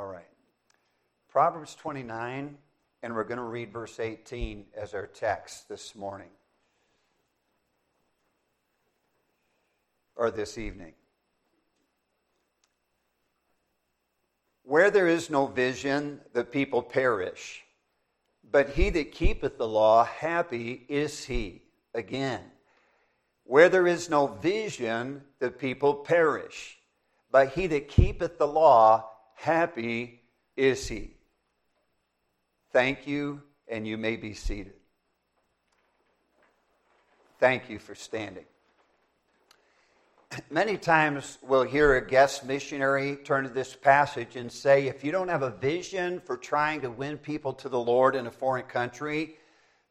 All right. Proverbs 29, and we're going to read verse 18 as our text this morning or this evening. Where there is no vision, the people perish. But he that keepeth the law, happy is he. Again, where there is no vision, the people perish. But he that keepeth the law, happy is he. Thank you, and you may be seated. Thank you for standing. Many times we'll hear a guest missionary turn to this passage and say, if you don't have a vision for trying to win people to the Lord in a foreign country,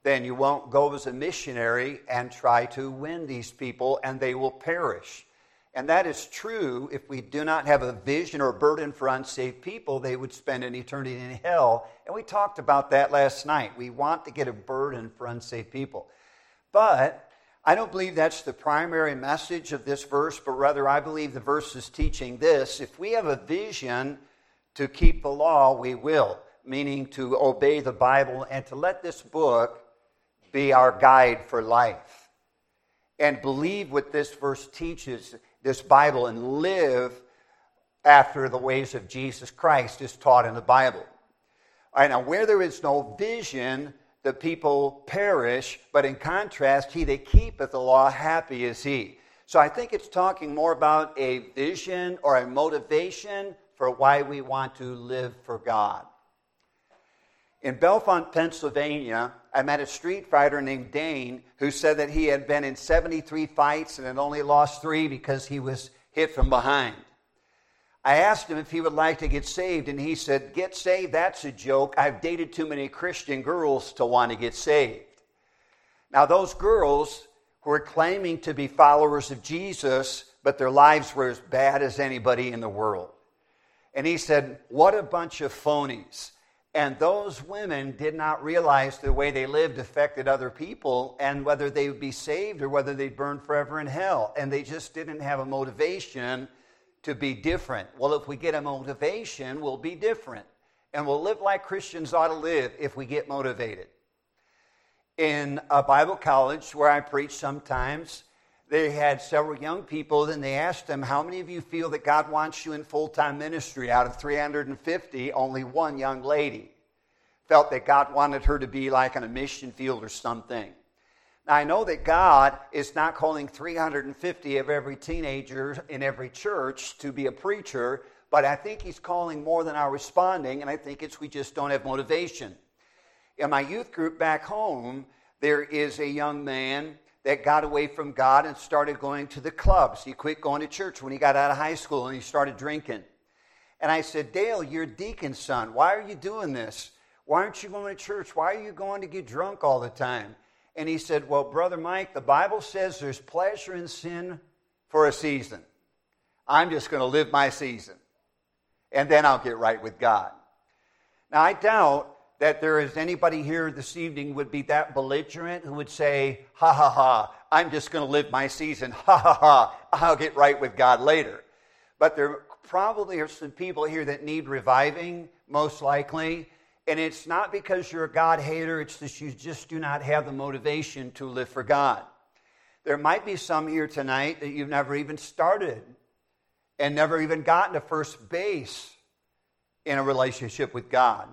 then you won't go as a missionary and try to win these people, and they will perish. And that is true if we do not have a vision or a burden for unsaved people, they would spend an eternity in hell. And we talked about that last night. We want to get a burden for unsaved people. But I don't believe that's the primary message of this verse, but rather I believe the verse is teaching this. If we have a vision to keep the law, we will, meaning to obey the Bible and to let this book be our guide for life. And believe what this verse teaches, this Bible, and live after the ways of Jesus Christ is taught in the Bible. All right, now, where there is no vision, the people perish, but in contrast, he that keepeth the law, happy is he. So I think it's talking more about a vision or a motivation for why we want to live for God. In Bellefonte, Pennsylvania, I met a street fighter named Dane who said that he had been in 73 fights and had only lost three because he was hit from behind. I asked him if he would like to get saved, and he said, Get saved? That's a joke. I've dated too many Christian girls to want to get saved. Now, those girls were claiming to be followers of Jesus, but their lives were as bad as anybody in the world. And he said, What a bunch of phonies. And those women did not realize the way they lived affected other people and whether they would be saved or whether they'd burn forever in hell. And they just didn't have a motivation to be different. Well, if we get a motivation, we'll be different. And we'll live like Christians ought to live if we get motivated. In a Bible college where I preach sometimes, they had several young people, and they asked them, How many of you feel that God wants you in full time ministry? Out of 350, only one young lady felt that God wanted her to be like on a mission field or something. Now, I know that God is not calling 350 of every teenager in every church to be a preacher, but I think He's calling more than our responding, and I think it's we just don't have motivation. In my youth group back home, there is a young man that got away from God and started going to the clubs. He quit going to church when he got out of high school and he started drinking. And I said, Dale, you're a deacon's son. Why are you doing this? Why aren't you going to church? Why are you going to get drunk all the time? And he said, Well, Brother Mike, the Bible says there's pleasure in sin for a season. I'm just going to live my season. And then I'll get right with God. Now, I doubt that there is anybody here this evening would be that belligerent who would say, ha ha ha, I'm just going to live my season, ha ha ha, I'll get right with God later. But there probably are some people here that need reviving, most likely. And it's not because you're a God hater, it's that you just do not have the motivation to live for God. There might be some here tonight that you've never even started and never even gotten to first base in a relationship with God.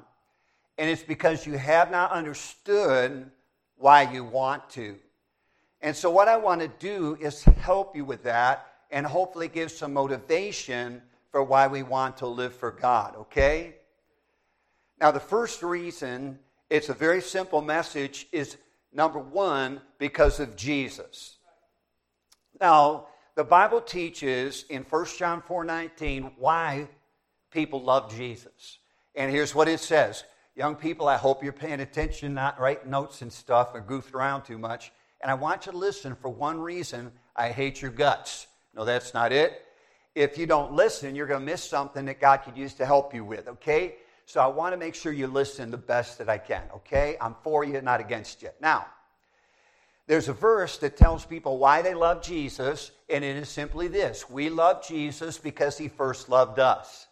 And it's because you have not understood why you want to. And so, what I want to do is help you with that and hopefully give some motivation for why we want to live for God, okay? Now, the first reason, it's a very simple message, is number one, because of Jesus. Now, the Bible teaches in 1 John 4 19 why people love Jesus. And here's what it says Young people, I hope you're paying attention, not writing notes and stuff or goofing around too much. And I want you to listen for one reason I hate your guts. No, that's not it. If you don't listen, you're going to miss something that God could use to help you with, okay? So I want to make sure you listen the best that I can, okay? I'm for you, not against you. Now, there's a verse that tells people why they love Jesus, and it is simply this We love Jesus because he first loved us.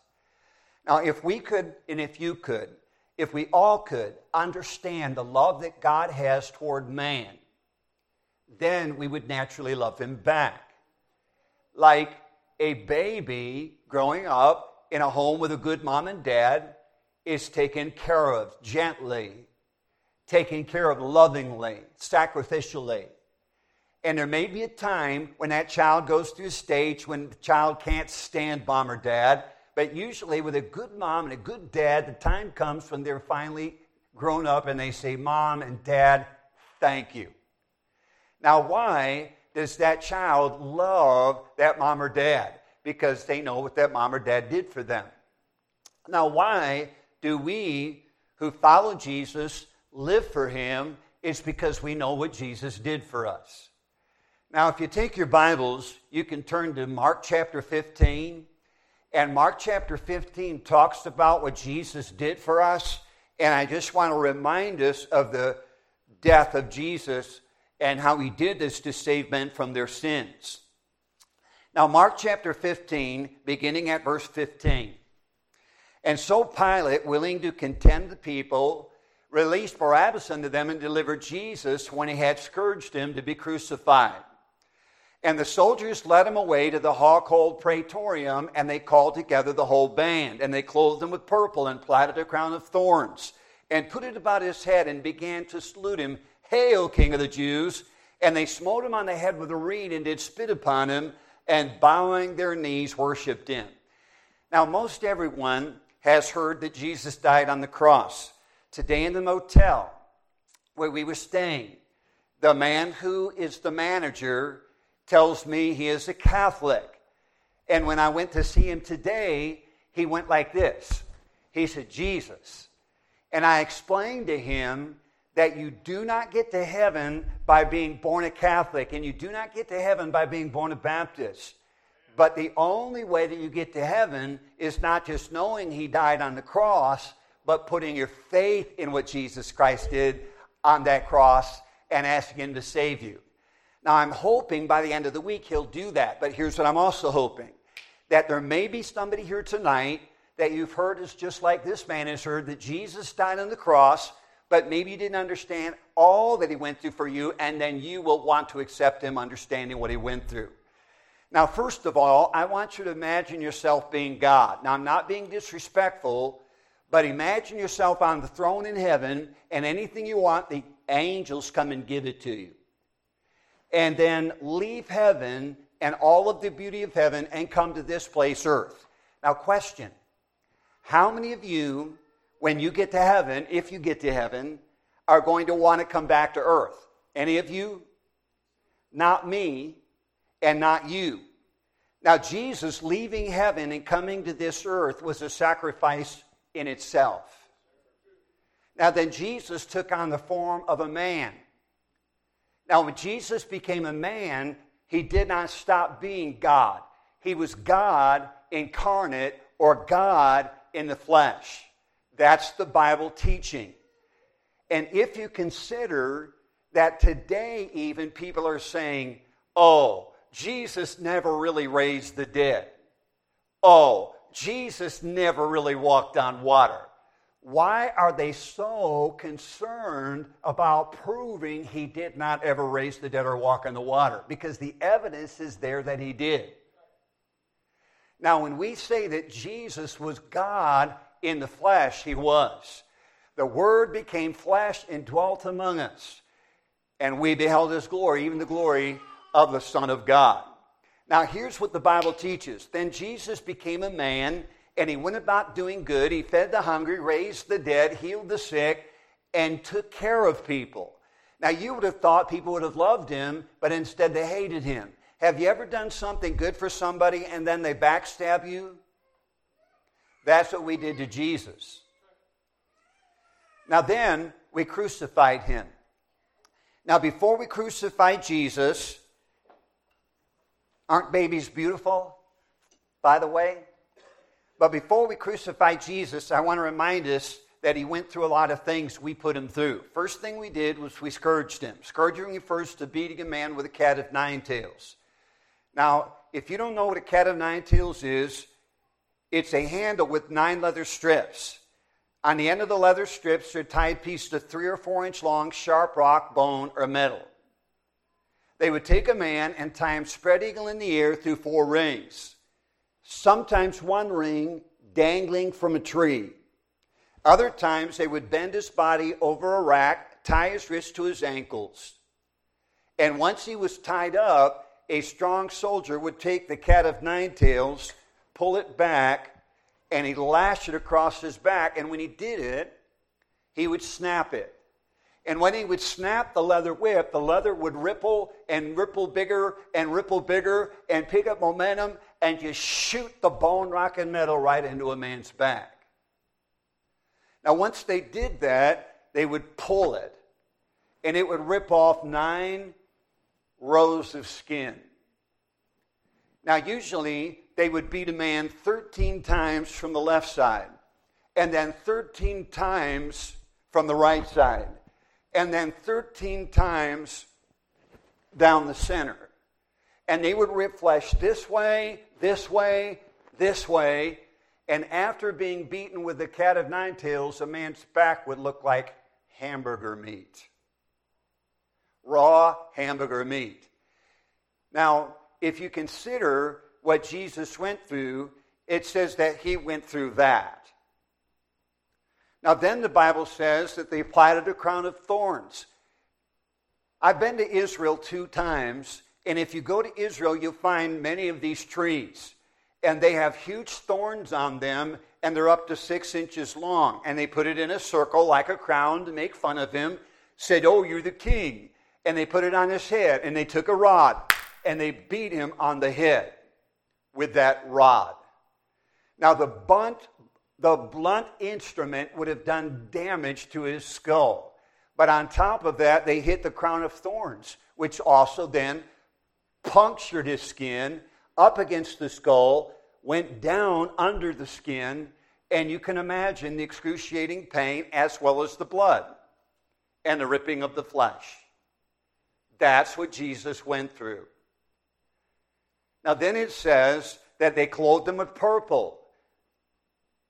Now, if we could, and if you could, if we all could understand the love that God has toward man, then we would naturally love him back. Like a baby growing up in a home with a good mom and dad is taken care of gently, taken care of lovingly, sacrificially. And there may be a time when that child goes through a stage when the child can't stand mom or dad, but usually with a good mom and a good dad, the time comes when they're finally grown up and they say, Mom and Dad, thank you. Now, why does that child love that mom or dad? Because they know what that mom or dad did for them. Now, why do we who follow Jesus live for him? It's because we know what Jesus did for us. Now, if you take your Bibles, you can turn to Mark chapter 15. And Mark chapter 15 talks about what Jesus did for us. And I just want to remind us of the death of Jesus and how he did this to save men from their sins. Now, Mark chapter 15, beginning at verse 15. And so Pilate, willing to contend the people, released Barabbas unto them and delivered Jesus when he had scourged him to be crucified. And the soldiers led him away to the hall called Praetorium, and they called together the whole band. And they clothed him with purple and platted a crown of thorns, and put it about his head, and began to salute him, Hail, King of the Jews! And they smote him on the head with a reed, and did spit upon him, and bowing their knees, worshipped him. Now, most everyone has heard that Jesus died on the cross. Today in the motel where we were staying, the man who is the manager tells me he is a Catholic. And when I went to see him today, he went like this. He said, Jesus. And I explained to him that you do not get to heaven by being born a Catholic, and you do not get to heaven by being born a Baptist. But the only way that you get to heaven is not just knowing he died on the cross, but putting your faith in what Jesus Christ did on that cross and asking him to save you. Now, I'm hoping by the end of the week he'll do that, but here's what I'm also hoping that there may be somebody here tonight that you've heard is just like this man has heard that Jesus died on the cross, but maybe you didn't understand all that he went through for you, and then you will want to accept him understanding what he went through. Now, first of all, I want you to imagine yourself being God. Now, I'm not being disrespectful, but imagine yourself on the throne in heaven, and anything you want, the angels come and give it to you. And then leave heaven and all of the beauty of heaven and come to this place, earth. Now, question How many of you, when you get to heaven, if you get to heaven, are going to want to come back to earth? Any of you? Not me and not you. Now, Jesus leaving heaven and coming to this earth was a sacrifice in itself. Now, then Jesus took on the form of a man. Now, when Jesus became a man, he did not stop being God. He was God incarnate or God in the flesh. That's the Bible teaching. And if you consider that today, even people are saying, oh, Jesus never really raised the dead. Oh, Jesus never really walked on water. Why are they so concerned about proving he did not ever raise the dead or walk on the water? Because the evidence is there that he did. Now, when we say that Jesus was God in the flesh, he was. The Word became flesh and dwelt among us, and we beheld his glory, even the glory of the Son of God. Now, here's what the Bible teaches. Then Jesus became a man, and he went about doing good. He fed the hungry, raised the dead, healed the sick, and took care of people. Now, you would have thought people would have loved him, but instead they hated him. Have you ever done something good for somebody and then they backstab you? That's what we did to Jesus. Now, then we crucified him. Now, before we crucified Jesus, Aren't babies beautiful, by the way? But before we crucify Jesus, I want to remind us that he went through a lot of things we put him through. First thing we did was we scourged him. Scourging refers to beating a man with a cat of nine tails. Now, if you don't know what a cat of nine tails is, It's a handle with nine leather strips. On the end of the leather strips are tied pieces of three or four inch long sharp rock, bone, or metal. They would take a man and tie him spread eagle in the air through four rings, sometimes one ring dangling from a tree. Other times they would bend his body over a rack, tie his wrists to his ankles. And once he was tied up, a strong soldier would take the cat of nine tails, pull it back, and he'd lash it across his back. And when he did it, he would snap it. And when he would snap the leather whip, the leather would ripple and ripple bigger and ripple bigger and pick up momentum and just shoot the bone, rock, and metal right into a man's back. Now, once they did that, they would pull it and it would rip off nine rows of skin. Now, usually they would beat a man 13 times from the left side, and then 13 times from the right side, and then 13 times down the center. And they would rip flesh this way, this way, this way, and after being beaten with the cat of nine tails, a man's back would look like hamburger meat. Raw hamburger meat. Now, if you consider what Jesus went through, it says that he went through that. Now, then the Bible says that they planted a crown of thorns. I've been to Israel two times, and if you go to Israel, you'll find many of these trees. And they have huge thorns on them, and they're up to six inches long. And they put it in a circle like a crown to make fun of him, said, Oh, you're the king. And they put it on his head, and they took a rod, and they beat him on the head with that rod. Now, the blunt, the blunt instrument would have done damage to his skull. But on top of that, they hit the crown of thorns, which also then punctured his skin up against the skull, went down under the skin, and you can imagine the excruciating pain as well as the blood and the ripping of the flesh. That's what Jesus went through. Now, then it says that they clothed him with purple.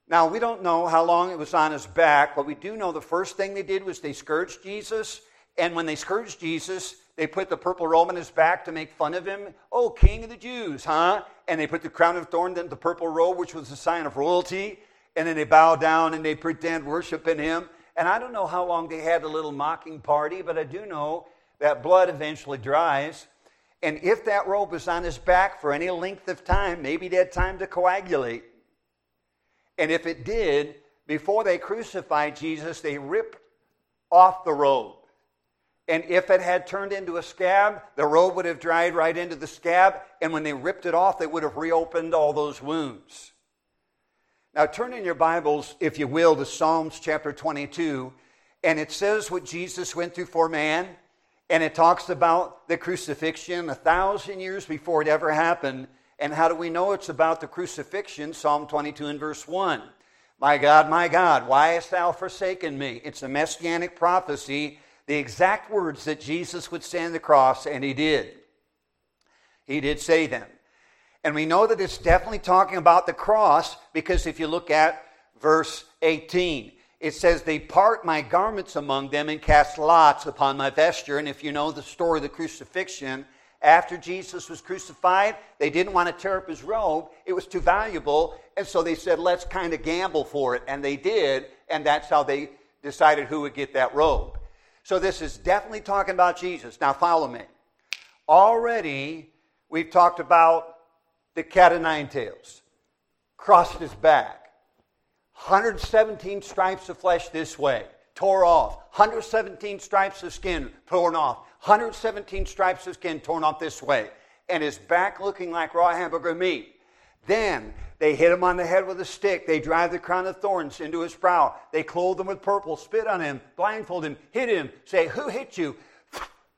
Now, we don't know how long it was on his back, but we do know the first thing they did was they scourged Jesus. And when they scourged Jesus, they put the purple robe on his back to make fun of him. Oh, king of the Jews, huh? And they put the crown of thorns and the purple robe, which was a sign of royalty. And then they bow down and they pretend worshiping him. And I don't know how long they had a little mocking party, but I do know that blood eventually dries. And if that robe was on his back for any length of time, maybe it had time to coagulate. And if it did, before they crucified Jesus, they ripped off the robe. And if it had turned into a scab, the robe would have dried right into the scab. And when they ripped it off, they would have reopened all those wounds. Now, turn in your Bibles, if you will, to Psalms chapter 22. And it says what Jesus went through for man and it talks about the crucifixion a thousand years before it ever happened. And how do we know it's about the crucifixion? Psalm 22 and verse 1. My God, my God, why hast thou forsaken me? It's a messianic prophecy, the exact words that Jesus would say on the cross, and he did. He did say them. And we know that it's definitely talking about the cross because if you look at verse 18, it says, They part my garments among them and cast lots upon my vesture. And if you know the story of the crucifixion, after Jesus was crucified, they didn't want to tear up his robe. It was too valuable. And so they said, Let's kind of gamble for it. And they did. And that's how they decided who would get that robe. So this is definitely talking about Jesus. Now, follow me. Already, we've talked about the cat of nine tails, crossed his back 117 stripes of flesh this way, tore off. 117 stripes of skin torn off. 117 stripes of skin torn off this way. And his back looking like raw hamburger meat. Then they hit him on the head with a stick. They drive the crown of thorns into his brow. They clothe him with purple, spit on him, blindfold him, hit him, say, Who hit you?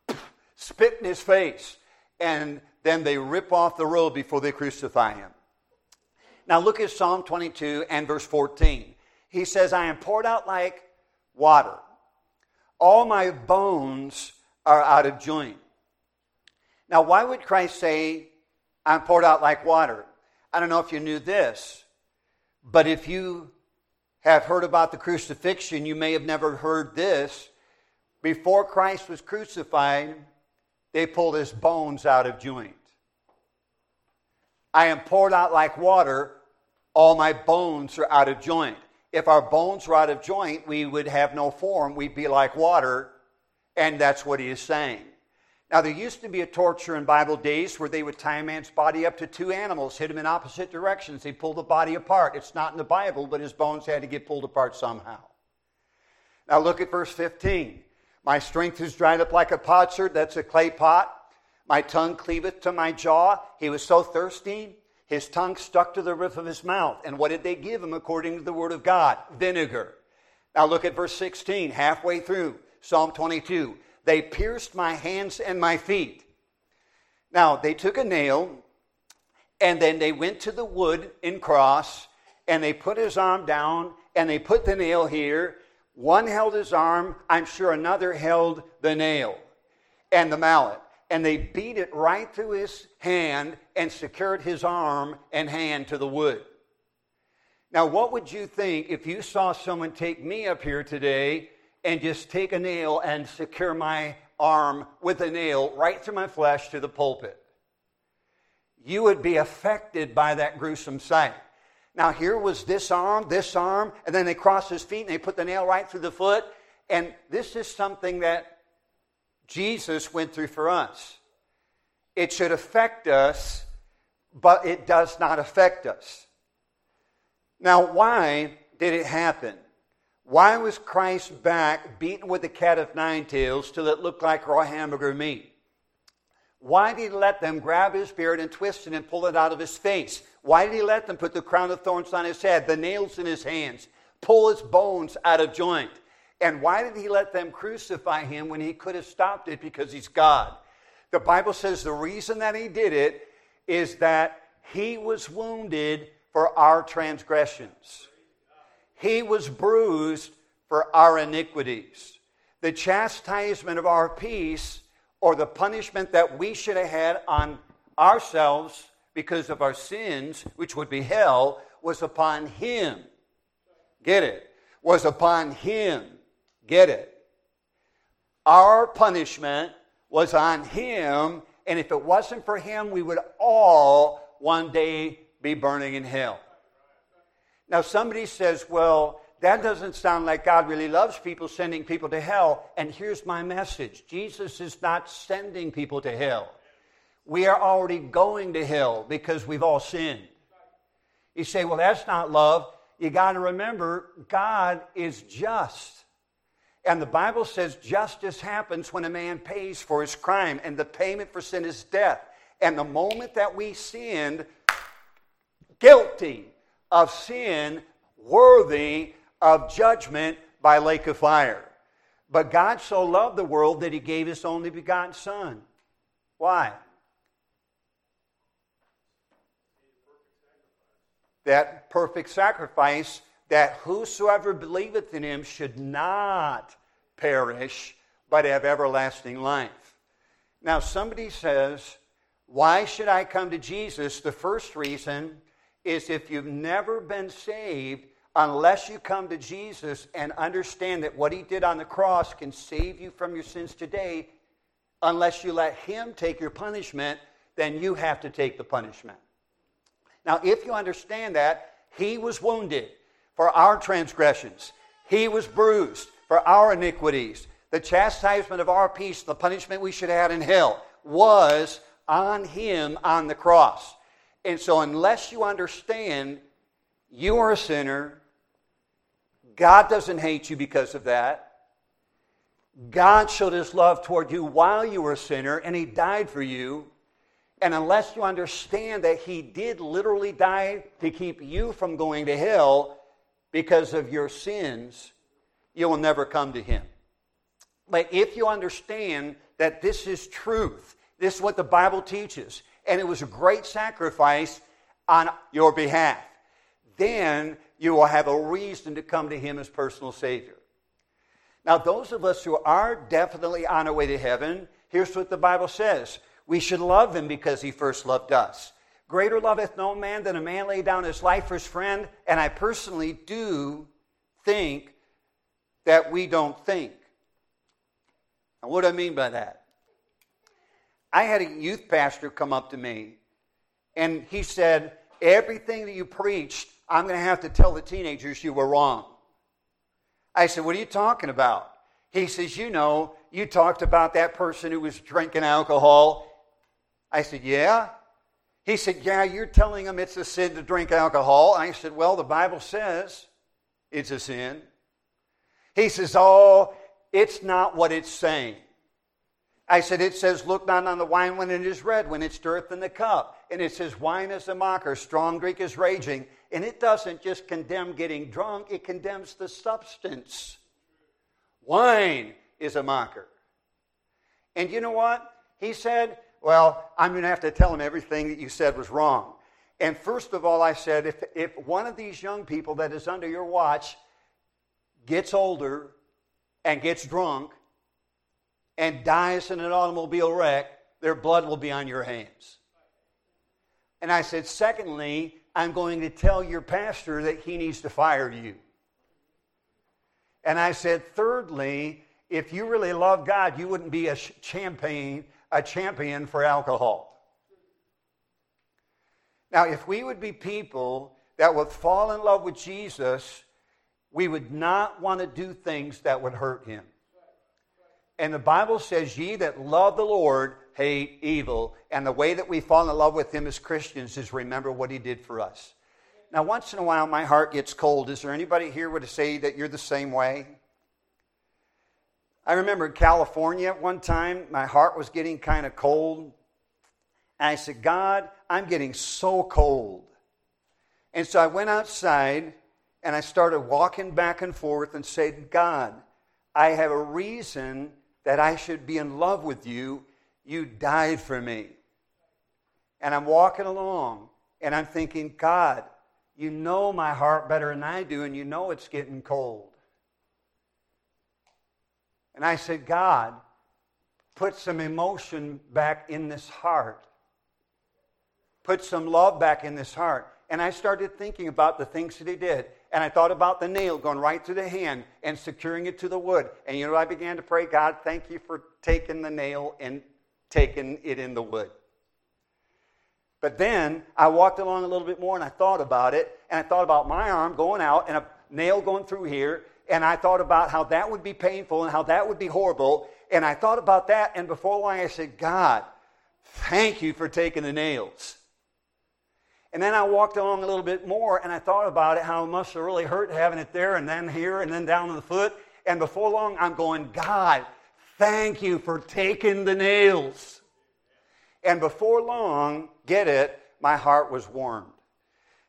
spit in his face. And then they rip off the robe before they crucify him. Now look at Psalm 22 and verse 14. He says, I am poured out like water. All my bones are out of joint. Now, why would Christ say, I'm poured out like water? I don't know if you knew this, But if you have heard about the crucifixion, you may have never heard this. Before Christ was crucified, they pulled his bones out of joint. I am poured out like water, all my bones are out of joint. If our bones were out of joint, we would have no form. We'd be like water, and that's what he is saying. Now, there used to be a torture in Bible days where they would tie a man's body up to two animals, hit him in opposite directions. They'd pull the body apart. It's not in the Bible, but his bones had to get pulled apart somehow. Now, look at verse 15. My strength is dried up like a potsherd, that's a clay pot. My tongue cleaveth to my jaw. He was so thirsty, his tongue stuck to the roof of his mouth. And what did they give him according to the word of God? Vinegar. Now, look at verse 16, halfway through Psalm 22. They pierced my hands and my feet. Now, they took a nail and then they went to the wood in cross and they put his arm down and they put the nail here. One held his arm, I'm sure another held the nail and the mallet. And they beat it right through his hand and secured his arm and hand to the wood. Now, what would you think if you saw someone take me up here today and just take a nail and secure my arm with a nail right through my flesh to the pulpit. You would be affected by that gruesome sight. Now, here was this arm, this arm, and then they cross his feet and they put the nail right through the foot. And this is something that Jesus went through for us. It should affect us, but it does not affect us. Now, why did it happen? Why was Christ's back beaten with a cat of nine tails till it looked like raw hamburger meat? Why did he let them grab his beard and twist it and pull it out of his face? Why did he let them put the crown of thorns on his head, the nails in his hands, pull his bones out of joint? And why did he let them crucify him when he could have stopped it because he's God? The Bible says the reason that he did it is that he was wounded for our transgressions. He was bruised for our iniquities. The chastisement of our peace, or the punishment that we should have had on ourselves because of our sins, which would be hell, was upon him. Get it? Was upon him. Get it? Our punishment was on him, and if it wasn't for him, we would all one day be burning in hell. Now, somebody says, well, that doesn't sound like God really loves people, sending people to hell. And here's my message Jesus is not sending people to hell. We are already going to hell because we've all sinned. You say, well, that's not love. You got to remember, God is just. And the Bible says justice happens when a man pays for his crime, and the payment for sin is death. And the moment that we sinned, guilty, of sin worthy of judgment by lake of fire. But God so loved the world that he gave his only begotten Son. Why? That perfect sacrifice that whosoever believeth in him should not perish, but have everlasting life. Now, somebody says, Why should I come to Jesus? The first reason is if you've never been saved, unless you come to Jesus and understand that what he did on the cross can save you from your sins today, unless you let him take your punishment, then you have to take the punishment. Now, if you understand that, he was wounded for our transgressions, he was bruised for our iniquities. The chastisement of our peace, the punishment we should have had in hell, was on him on the cross. And so, unless you understand you are a sinner, God doesn't hate you because of that. God showed his love toward you while you were a sinner, and he died for you. And unless you understand that he did literally die to keep you from going to hell because of your sins, you will never come to him. But if you understand that this is truth, this is what the Bible teaches, and it was a great sacrifice on your behalf. Then you will have a reason to come to Him as personal Savior. Now, those of us who are definitely on our way to heaven, here's what the Bible says we should love Him because He first loved us. Greater loveth no man than a man lay down his life for his friend. And I personally do think that we don't think. And what do I mean by that? I had a youth pastor come up to me and he said, Everything that you preached, I'm going to have to tell the teenagers you were wrong. I said, What are you talking about? He says, You know, you talked about that person who was drinking alcohol. I said, Yeah. He said, Yeah, you're telling them it's a sin to drink alcohol. I said, Well, the Bible says it's a sin. He says, Oh, it's not what it's saying. I said, It says, Look not on the wine when it is red, when it stirreth in the cup. And it says, Wine is a mocker, strong drink is raging. And it doesn't just condemn getting drunk, it condemns the substance. Wine is a mocker. And you know what? He said, Well, I'm going to have to tell him everything that you said was wrong. And first of all, I said, if, if one of these young people that is under your watch gets older and gets drunk and dies in an automobile wreck, their blood will be on your hands. And I said, Secondly, I'm going to tell your pastor that he needs to fire you. And I said, Thirdly, if you really love God, you wouldn't be a champion, a champion for alcohol. Now, if we would be people that would fall in love with Jesus, we would not want to do things that would hurt him. And the Bible says, Ye that love the Lord hate evil. And the way that we fall in love with Him as Christians is remember what He did for us. Now, once in a while, my heart gets cold. Is there anybody here would say that you're the same way? I remember in California at one time, my heart was getting kind of cold. And I said, God, I'm getting so cold. And so I went outside and I started walking back and forth and said, God, I have a reason that I should be in love with you. You died for me. And I'm walking along and I'm thinking, God, you know my heart better than I do, and you know it's getting cold. And I said, God, put some emotion back in this heart. Put some love back in this heart. And I started thinking about the things that he did and I thought about the nail going right through the hand and securing it to the wood. And you know, I began to pray, God, thank you for taking the nail and taking it in the wood. But then I walked along a little bit more and I thought about it, and I thought about my arm going out and a nail going through here, and I thought about how that would be painful and how that would be horrible. And I thought about that, and before long I said, God, thank you for taking the nails. And then I walked along a little bit more and I thought about it, how it must have really hurt having it there and then here and then down to the foot. And before long, I'm going, God, thank you for taking the nails. And before long, get it, my heart was warmed.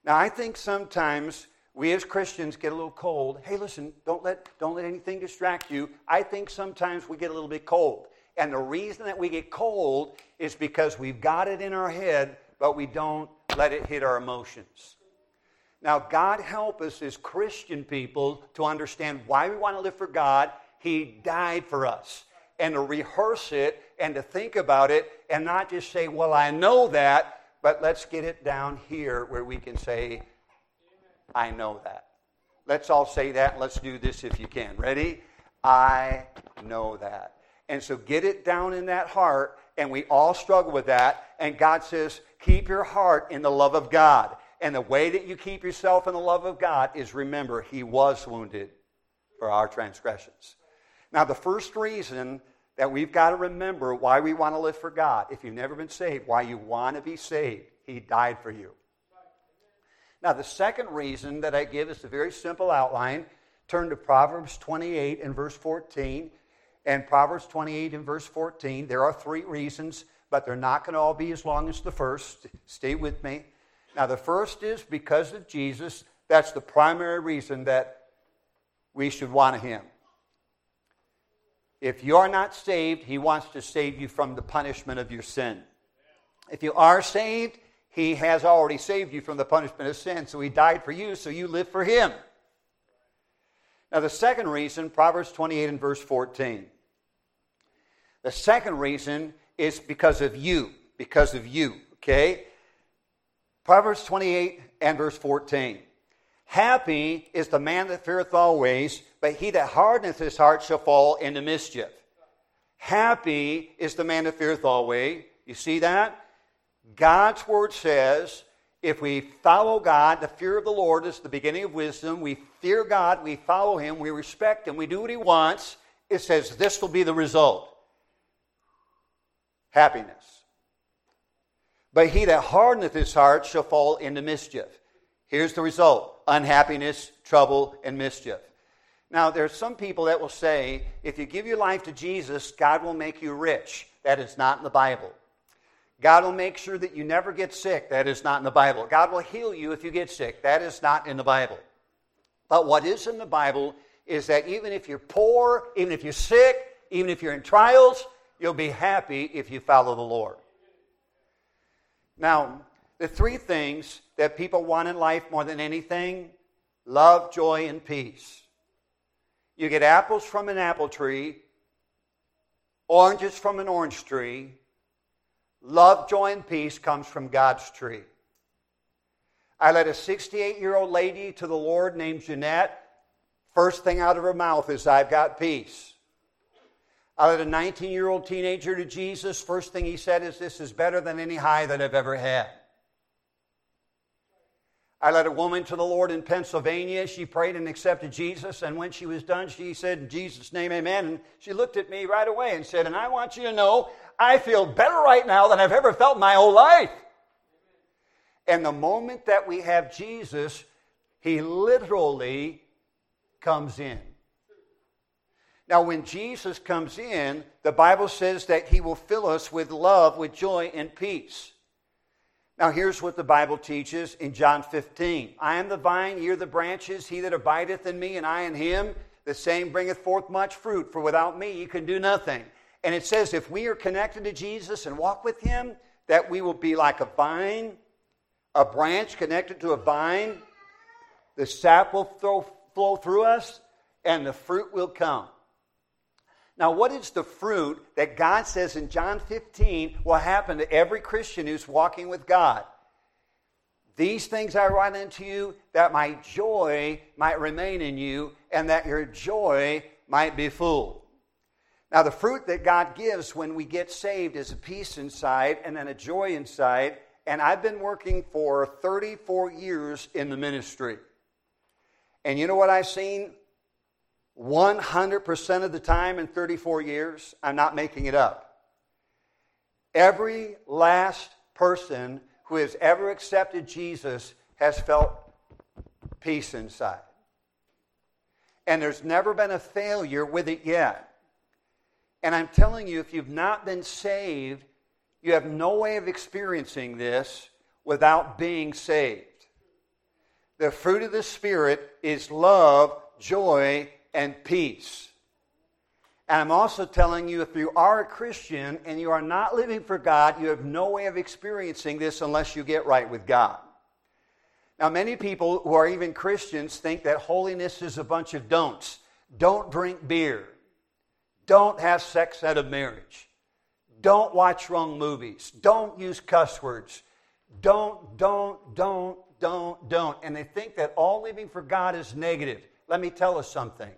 Now, I think sometimes we as Christians get a little cold. Hey, listen, don't let, don't let anything distract you. I think sometimes we get a little bit cold. And the reason that we get cold is because we've got it in our head, but we don't let it hit our emotions. Now, God help us as Christian people to understand why we want to live for God. He died for us. And to rehearse it and to think about it and not just say, well, I know that, but let's get it down here where we can say, I know that. Let's all say that. Let's do this if you can. Ready? I know that. And so get it down in that heart, and we all struggle with that. And God says, Keep your heart in the love of God. And the way that you keep yourself in the love of God is remember, He was wounded for our transgressions. Now, the first reason that we've got to remember why we want to live for God, if you've never been saved, why you want to be saved, He died for you. Now, the second reason that I give is a very simple outline. Turn to Proverbs 28 and verse 14. And Proverbs 28 and verse 14, there are three reasons but they're not going to all be as long as the first. Stay with me. Now, the first is because of Jesus. That's the primary reason that we should want Him. If you are not saved, He wants to save you from the punishment of your sin. If you are saved, He has already saved you from the punishment of sin. So He died for you, so you live for Him. Now, the second reason, Proverbs 28 and verse 14. The second reason is because of you, because of you, okay? Proverbs 28 and verse 14. Happy is the man that feareth always, but he that hardeneth his heart shall fall into mischief. Happy is the man that feareth always. You see that? God's word says if we follow God, the fear of the Lord is the beginning of wisdom. We fear God, we follow Him, we respect Him, we do what He wants. It says this will be the result happiness. But he that hardeneth his heart shall fall into mischief. Here's the result unhappiness, trouble, and mischief. Now, there are some people that will say, if you give your life to Jesus, God will make you rich. That is not in the Bible. God will make sure that you never get sick. That is not in the Bible. God will heal you if you get sick. That is not in the Bible. But what is in the Bible is that even if you're poor, even if you're sick, even if you're in trials, you'll be happy if you follow the Lord. Now, the three things that people want in life more than anything love, joy, and peace. You get apples from an apple tree, oranges from an orange tree. Love, joy, and peace comes from God's tree. I led a 68 year old lady to the Lord named Jeanette. First thing out of her mouth is, I've got peace. I led a 19 year old teenager to Jesus. First thing he said is, This is better than any high that I've ever had. I led a woman to the Lord in Pennsylvania. She prayed and accepted Jesus. And when she was done, she said, In Jesus' name, amen. And she looked at me right away and said, And I want you to know, I feel better right now than I've ever felt in my whole life. And the moment that we have Jesus, he literally comes in. Now, when Jesus comes in, the Bible says that he will fill us with love, with joy, and peace. Now, here's what the Bible teaches in John 15 I am the vine, ye are the branches. He that abideth in me, and I in him, the same bringeth forth much fruit, for without me ye can do nothing. And it says if we are connected to Jesus and walk with him, that we will be like a vine, a branch connected to a vine. The sap will flow through us, and the fruit will come. Now, what is the fruit that God says in John 15 will happen to every Christian who's walking with God? These things I write unto you that my joy might remain in you and that your joy might be full. Now, the fruit that God gives when we get saved is a peace inside and then a joy inside. And I've been working for 34 years in the ministry. And you know what I've seen? 100% of the time in 34 years, I'm not making it up. Every last person who has ever accepted Jesus has felt peace inside. And there's never been a failure with it yet. And I'm telling you, if you've not been saved, you have no way of experiencing this without being saved. The fruit of the Spirit is love, joy, and peace. And I'm also telling you if you are a Christian and you are not living for God, you have no way of experiencing this unless you get right with God. Now, many people who are even Christians think that holiness is a bunch of don'ts. Don't drink beer. Don't have sex out of marriage. Don't watch wrong movies. Don't use cuss words. Don't, don't, don't, don't, don't. And they think that all living for God is negative. Let me tell us something.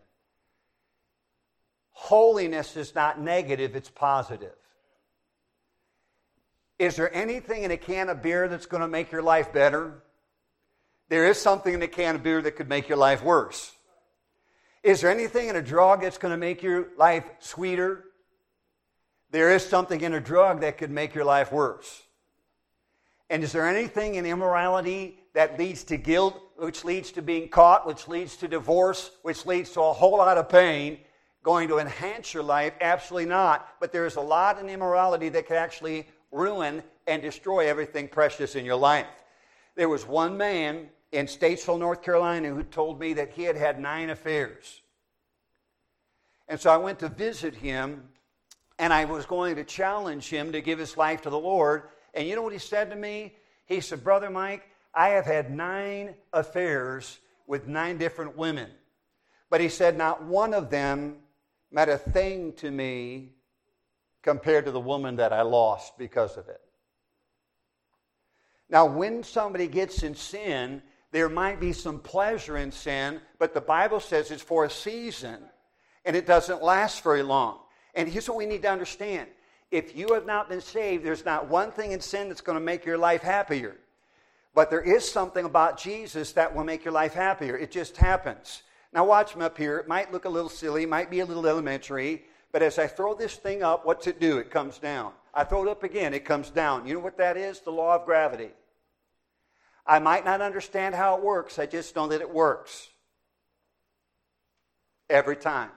Holiness is not negative, it's positive. Is there anything in a can of beer that's going to make your life better? There is something in a can of beer that could make your life worse. Is there anything in a drug that's going to make your life sweeter? There is something in a drug that could make your life worse. And is there anything in immorality that leads to guilt, which leads to being caught, which leads to divorce, which leads to a whole lot of pain, going to enhance your life? Absolutely not. But there is a lot in immorality that can actually ruin and destroy everything precious in your life. There was one man in Statesville, North Carolina, who told me that he had had nine affairs. And so I went to visit him, and I was going to challenge him to give his life to the Lord. And you know what he said to me? He said, Brother Mike, I have had nine affairs with nine different women. But he said, not one of them meant a thing to me compared to the woman that I lost because of it. Now, when somebody gets in sin, there might be some pleasure in sin, but the Bible says it's for a season and it doesn't last very long. And here's what we need to understand if you have not been saved, there's not one thing in sin that's going to make your life happier. But there is something about Jesus that will make your life happier. It just happens. Now, watch me up here. It might look a little silly, might be a little elementary, but as I throw this thing up, what's it do? It comes down. I throw it up again, it comes down. You know what that is? The law of gravity. I might not understand how it works, I just know that it works. Every time.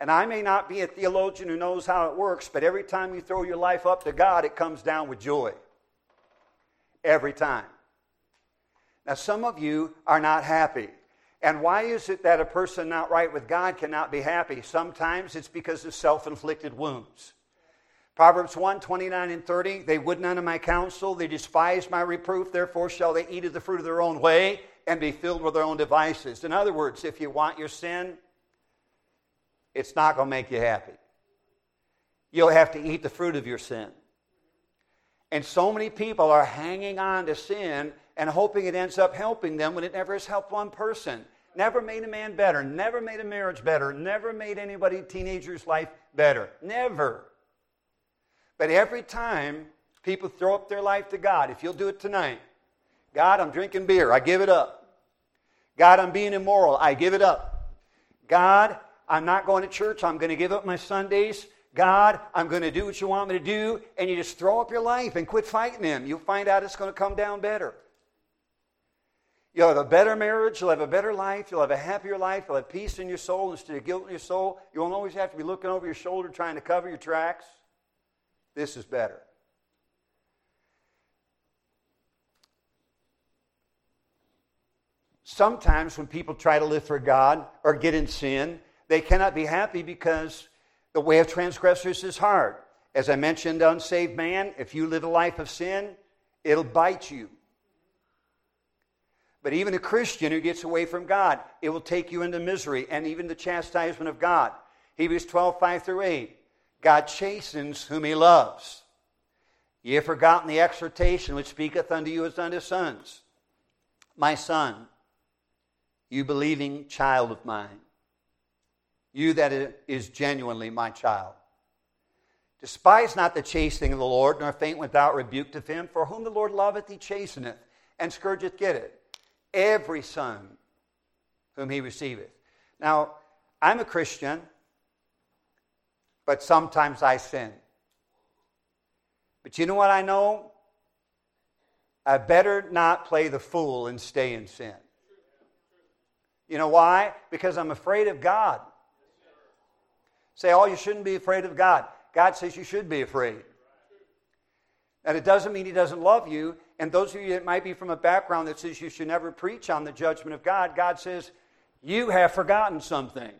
And I may not be a theologian who knows how it works, but every time you throw your life up to God, it comes down with joy. Every time. Now, some of you are not happy. And why is it that a person not right with God cannot be happy? Sometimes it's because of self inflicted wounds. Proverbs 1 29 and 30, they would none of my counsel, they despised my reproof, therefore shall they eat of the fruit of their own way and be filled with their own devices. In other words, if you want your sin, it's not going to make you happy. You'll have to eat the fruit of your sin. And so many people are hanging on to sin and hoping it ends up helping them when it never has helped one person. Never made a man better, never made a marriage better, never made anybody, teenager's life better. Never. But every time people throw up their life to God, if you'll do it tonight, God, I'm drinking beer, I give it up. God, I'm being immoral, I give it up. God, I'm not going to church. I'm going to give up my Sundays. God, I'm going to do what you want me to do. And you just throw up your life and quit fighting Him. You'll find out it's going to come down better. You'll have a better marriage. You'll have a better life. You'll have a happier life. You'll have peace in your soul instead of guilt in your soul. You won't always have to be looking over your shoulder trying to cover your tracks. This is better. Sometimes when people try to live for God or get in sin, they cannot be happy because the way of transgressors is hard. As I mentioned, unsaved man, if you live a life of sin, it'll bite you. But even a Christian who gets away from God, it will take you into misery and even the chastisement of God. Hebrews 12, 5 through 8. God chastens whom he loves. Ye have forgotten the exhortation which speaketh unto you as unto sons. My son, you believing child of mine you that is genuinely my child. Despise not the chastening of the Lord, nor faint without rebuke of him. For whom the Lord loveth, he chasteneth, and scourgeth, get it, every son whom he receiveth. Now, I'm a Christian, but sometimes I sin. But you know what I know? I better not play the fool and stay in sin. You know why? Because I'm afraid of God. Say, oh, you shouldn't be afraid of God. God says you should be afraid. And it doesn't mean He doesn't love you. And those of you that might be from a background that says you should never preach on the judgment of God, God says, you have forgotten something.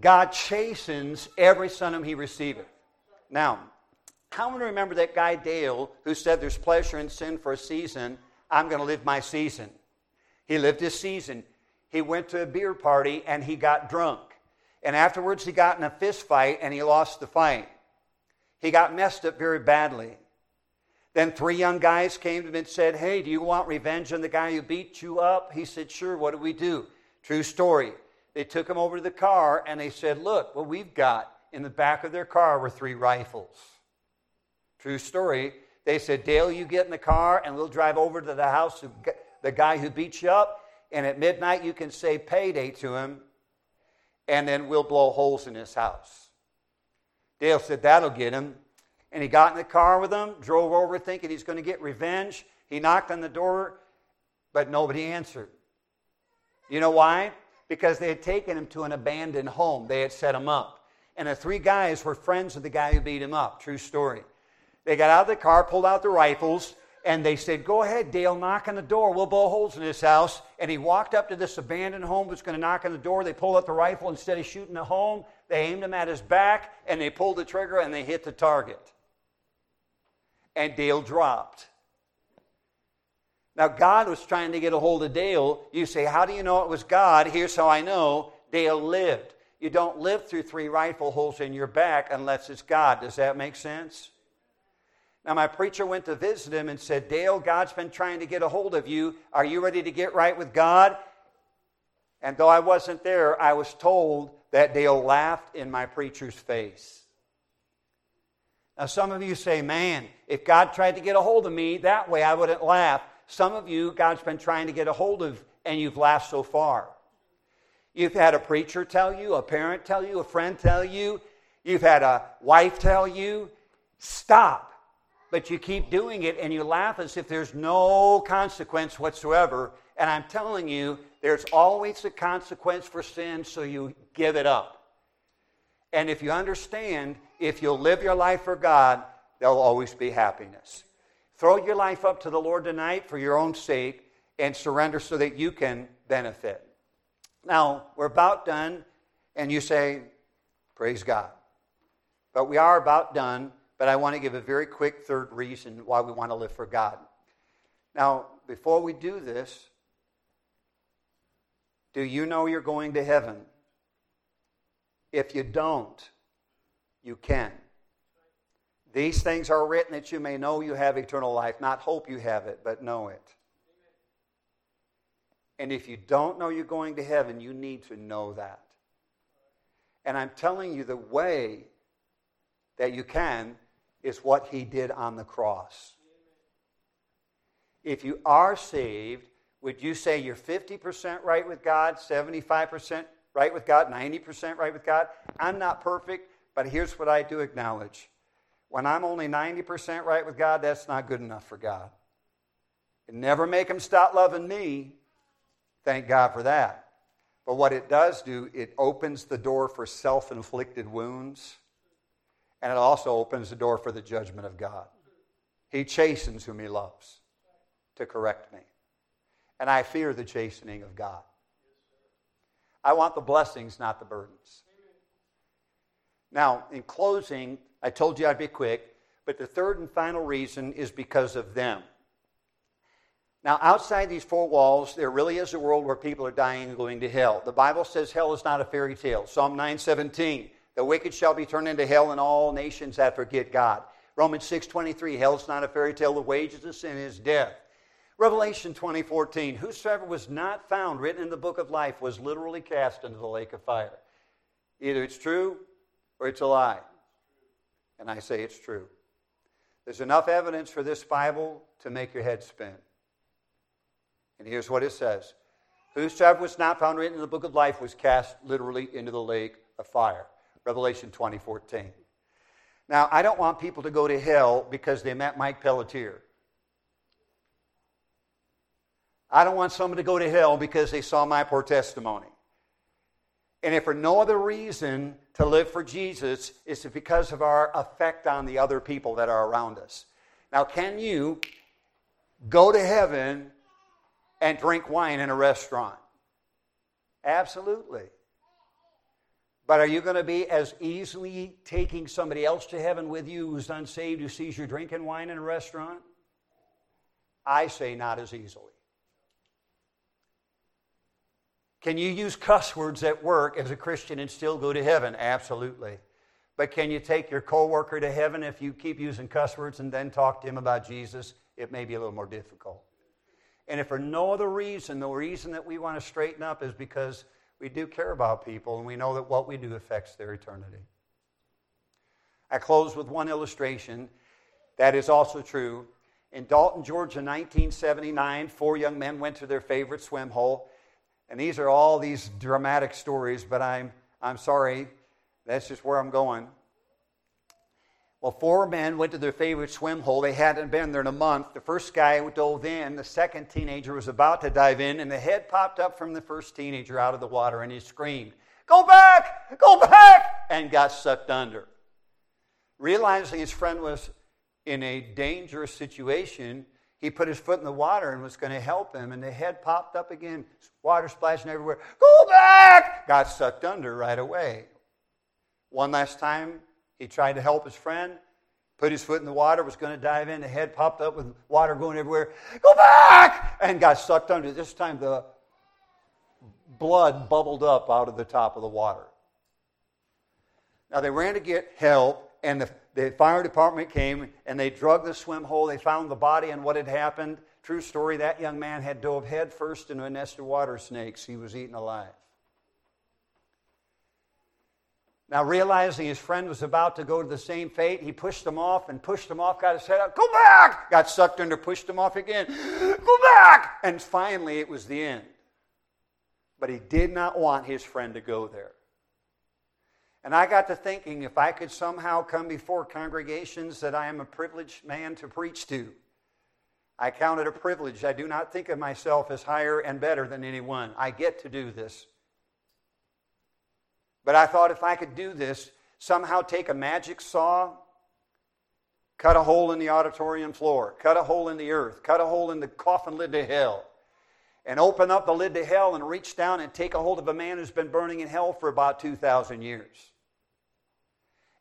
God chastens every son whom He receiveth. Now, how many remember that guy Dale who said there's pleasure in sin for a season? I'm going to live my season. He lived his season. He went to a beer party and he got drunk. And afterwards, he got in a fist fight and he lost the fight. He got messed up very badly. Then three young guys came to him and said, Hey, do you want revenge on the guy who beat you up? He said, Sure, what do we do? True story. They took him over to the car and they said, Look, what we've got in the back of their car were three rifles. True story. They said, Dale, you get in the car and we'll drive over to the house of the guy who beat you up. And at midnight, you can say payday to him and then we'll blow holes in his house. Dale said, That'll get him. And he got in the car with them, drove over thinking he's going to get revenge. He knocked on the door, but nobody answered. You know why? Because they had taken him to an abandoned home. They had set him up. And the three guys were friends of the guy who beat him up. True story. They got out of the car, pulled out the rifles, and they said, Go ahead, Dale, knock on the door. We'll blow holes in this house. And he walked up to this abandoned home, was going to knock on the door. They pulled out the rifle. Instead of shooting the home, they aimed him at his back, and they pulled the trigger, and they hit the target. And Dale dropped. Now, God was trying to get a hold of Dale. You say, How do you know it was God? Here's how I know Dale lived. You don't live through three rifle holes in your back unless it's God. Does that make sense? Now, my preacher went to visit him and said, Dale, God's been trying to get a hold of you. Are you ready to get right with God? And though I wasn't there, I was told that Dale laughed in my preacher's face. Now, some of you say, man, if God tried to get a hold of me that way, I wouldn't laugh. Some of you, God's been trying to get a hold of, and you've laughed so far. You've had a preacher tell you, a parent tell you, a friend tell you, you've had a wife tell you, stop but you keep doing it and you laugh as if there's no consequence whatsoever. And I'm telling you, there's always a consequence for sin, so you give it up. And if you understand, if you'll live your life for God, there'll always be happiness. Throw your life up to the Lord tonight for your own sake and surrender so that you can benefit. Now, we're about done, and you say, Praise God. But we are about done. But I want to give a very quick third reason why we want to live for God. Now, before we do this, do you know you're going to heaven? If you don't, you can. These things are written that you may know you have eternal life, not hope you have it, but know it. And if you don't know you're going to heaven, you need to know that. And I'm telling you the way that you can is what he did on the cross. If you are saved, would you say you're 50% right with God, 75% right with God, 90% right with God? I'm not perfect, but here's what I do acknowledge. When I'm only 90% right with God, that's not good enough for God. It never make him stop loving me. Thank God for that. But what it does do, it opens the door for self inflicted wounds and it also opens the door for the judgment of God. He chastens whom he loves to correct me. And I fear the chastening of God. I want the blessings, not the burdens. Now, in closing, I told you I'd be quick, but the third and final reason is because of them. Now, outside these four walls, there really is a world where people are dying and going to hell. The Bible says hell is not a fairy tale. Psalm 917 the wicked shall be turned into hell, and all nations that forget God. Romans 6.23, hell is not a fairy tale. The wages of sin is death. Revelation 20.14, whosoever was not found written in the book of life was literally cast into the lake of fire. Either it's true or it's a lie. And I say it's true. There's enough evidence for this Bible to make your head spin. And here's what it says Whosoever was not found written in the book of life was cast literally into the lake of fire. Revelation 2014. Now, I don't want people to go to hell because they met Mike Pelletier. I don't want someone to go to hell because they saw my poor testimony. And if for no other reason to live for Jesus, it's because of our effect on the other people that are around us. Now, can you go to heaven and drink wine in a restaurant? Absolutely. But are you going to be as easily taking somebody else to heaven with you who's unsaved, who sees you drinking wine in a restaurant? I say not as easily. Can you use cuss words at work as a Christian and still go to heaven? Absolutely. But can you take your coworker to heaven if you keep using cuss words and then talk to him about Jesus? It may be a little more difficult. And if for no other reason, the reason that we want to straighten up is because we do care about people, and we know that what we do affects their eternity. I close with one illustration that is also true. In Dalton, Georgia, 1979, four young men went to their favorite swim hole. And these are all these dramatic stories, but I'm, I'm sorry. That's just where I'm going. Well, four men went to their favorite swim hole. They hadn't been there in a month. The first guy dove in. The second teenager was about to dive in, and the head popped up from the first teenager out of the water, and he screamed, Go back! Go back! and got sucked under. Realizing his friend was in a dangerous situation, he put his foot in the water and was going to help him, and the head popped up again, water splashing everywhere. Go back! Got sucked under right away. One last time, he tried to help his friend, put his foot in the water, was going to dive in. The head popped up with water going everywhere. Go back! And got sucked under. This time the blood bubbled up out of the top of the water. Now they ran to get help, and the the fire department came and they drug the swim hole. They found the body and what had happened. True story that young man had dove headfirst into a nest of water snakes. He was eaten alive. Now, realizing his friend was about to go to the same fate, he pushed him off and pushed him off, got his head up, go back! Got sucked under, pushed him off again, go back! And finally, it was the end. But he did not want his friend to go there. And I got to thinking if I could somehow come before congregations that I am a privileged man to preach to, I count it a privilege. I do not think of myself as higher and better than anyone. I get to do this. But I thought if I could do this, somehow take a magic saw, cut a hole in the auditorium floor, cut a hole in the earth, cut a hole in the coffin lid to hell, and open up the lid to hell and reach down and take a hold of a man who's been burning in hell for about 2,000 years.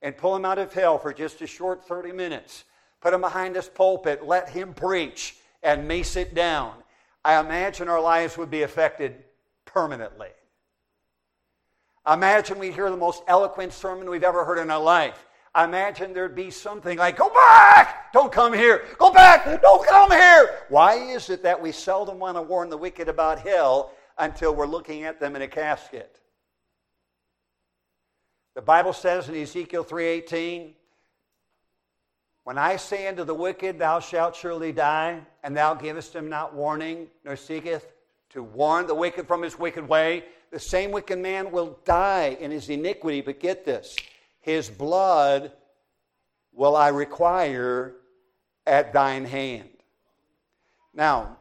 And pull him out of hell for just a short 30 minutes. Put him behind this pulpit, let him preach, and me sit down. I imagine our lives would be affected permanently. Imagine we'd hear the most eloquent sermon we've ever heard in our life. I Imagine there'd be something like, Go back! Don't come here! Go back! Don't come here! Why is it that we seldom want to warn the wicked about hell until we're looking at them in a casket? The Bible says in Ezekiel 3:18, when I say unto the wicked, Thou shalt surely die, and thou givest him not warning, nor seeketh to warn the wicked from his wicked way, the same wicked man will die in his iniquity. But get this his blood will I require at thine hand. Now,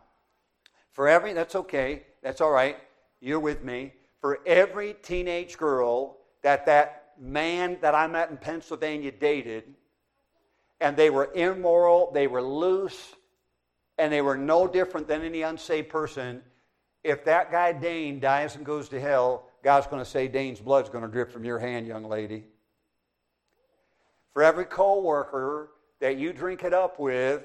for every, that's okay, that's all right, you're with me. For every teenage girl that that man that I met in Pennsylvania dated, and they were immoral, they were loose, and they were no different than any unsaved person, if that guy Dane dies and goes to hell, God's going to say Dane's blood's going to drip from your hand, young lady. For every co worker that you drink it up with,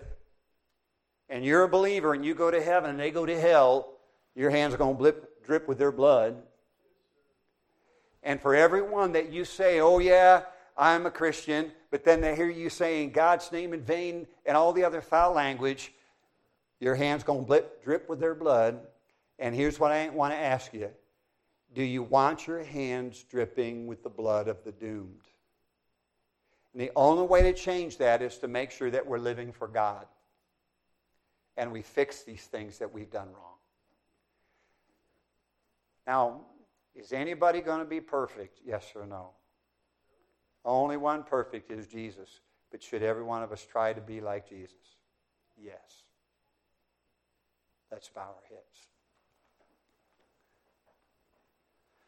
and you're a believer and you go to heaven and they go to hell, your hands are going to drip with their blood. And for everyone that you say, oh, yeah, I'm a Christian, but then they hear you saying God's name in vain and all the other foul language, your hands going to drip with their blood. And here's what I want to ask you Do you want your hands dripping with the blood of the doomed? And the only way to change that is to make sure that we're living for God and we fix these things that we've done wrong. Now, is anybody going to be perfect? Yes or no? Only one perfect is Jesus. But should every one of us try to be like Jesus? Yes. Let's bow our heads.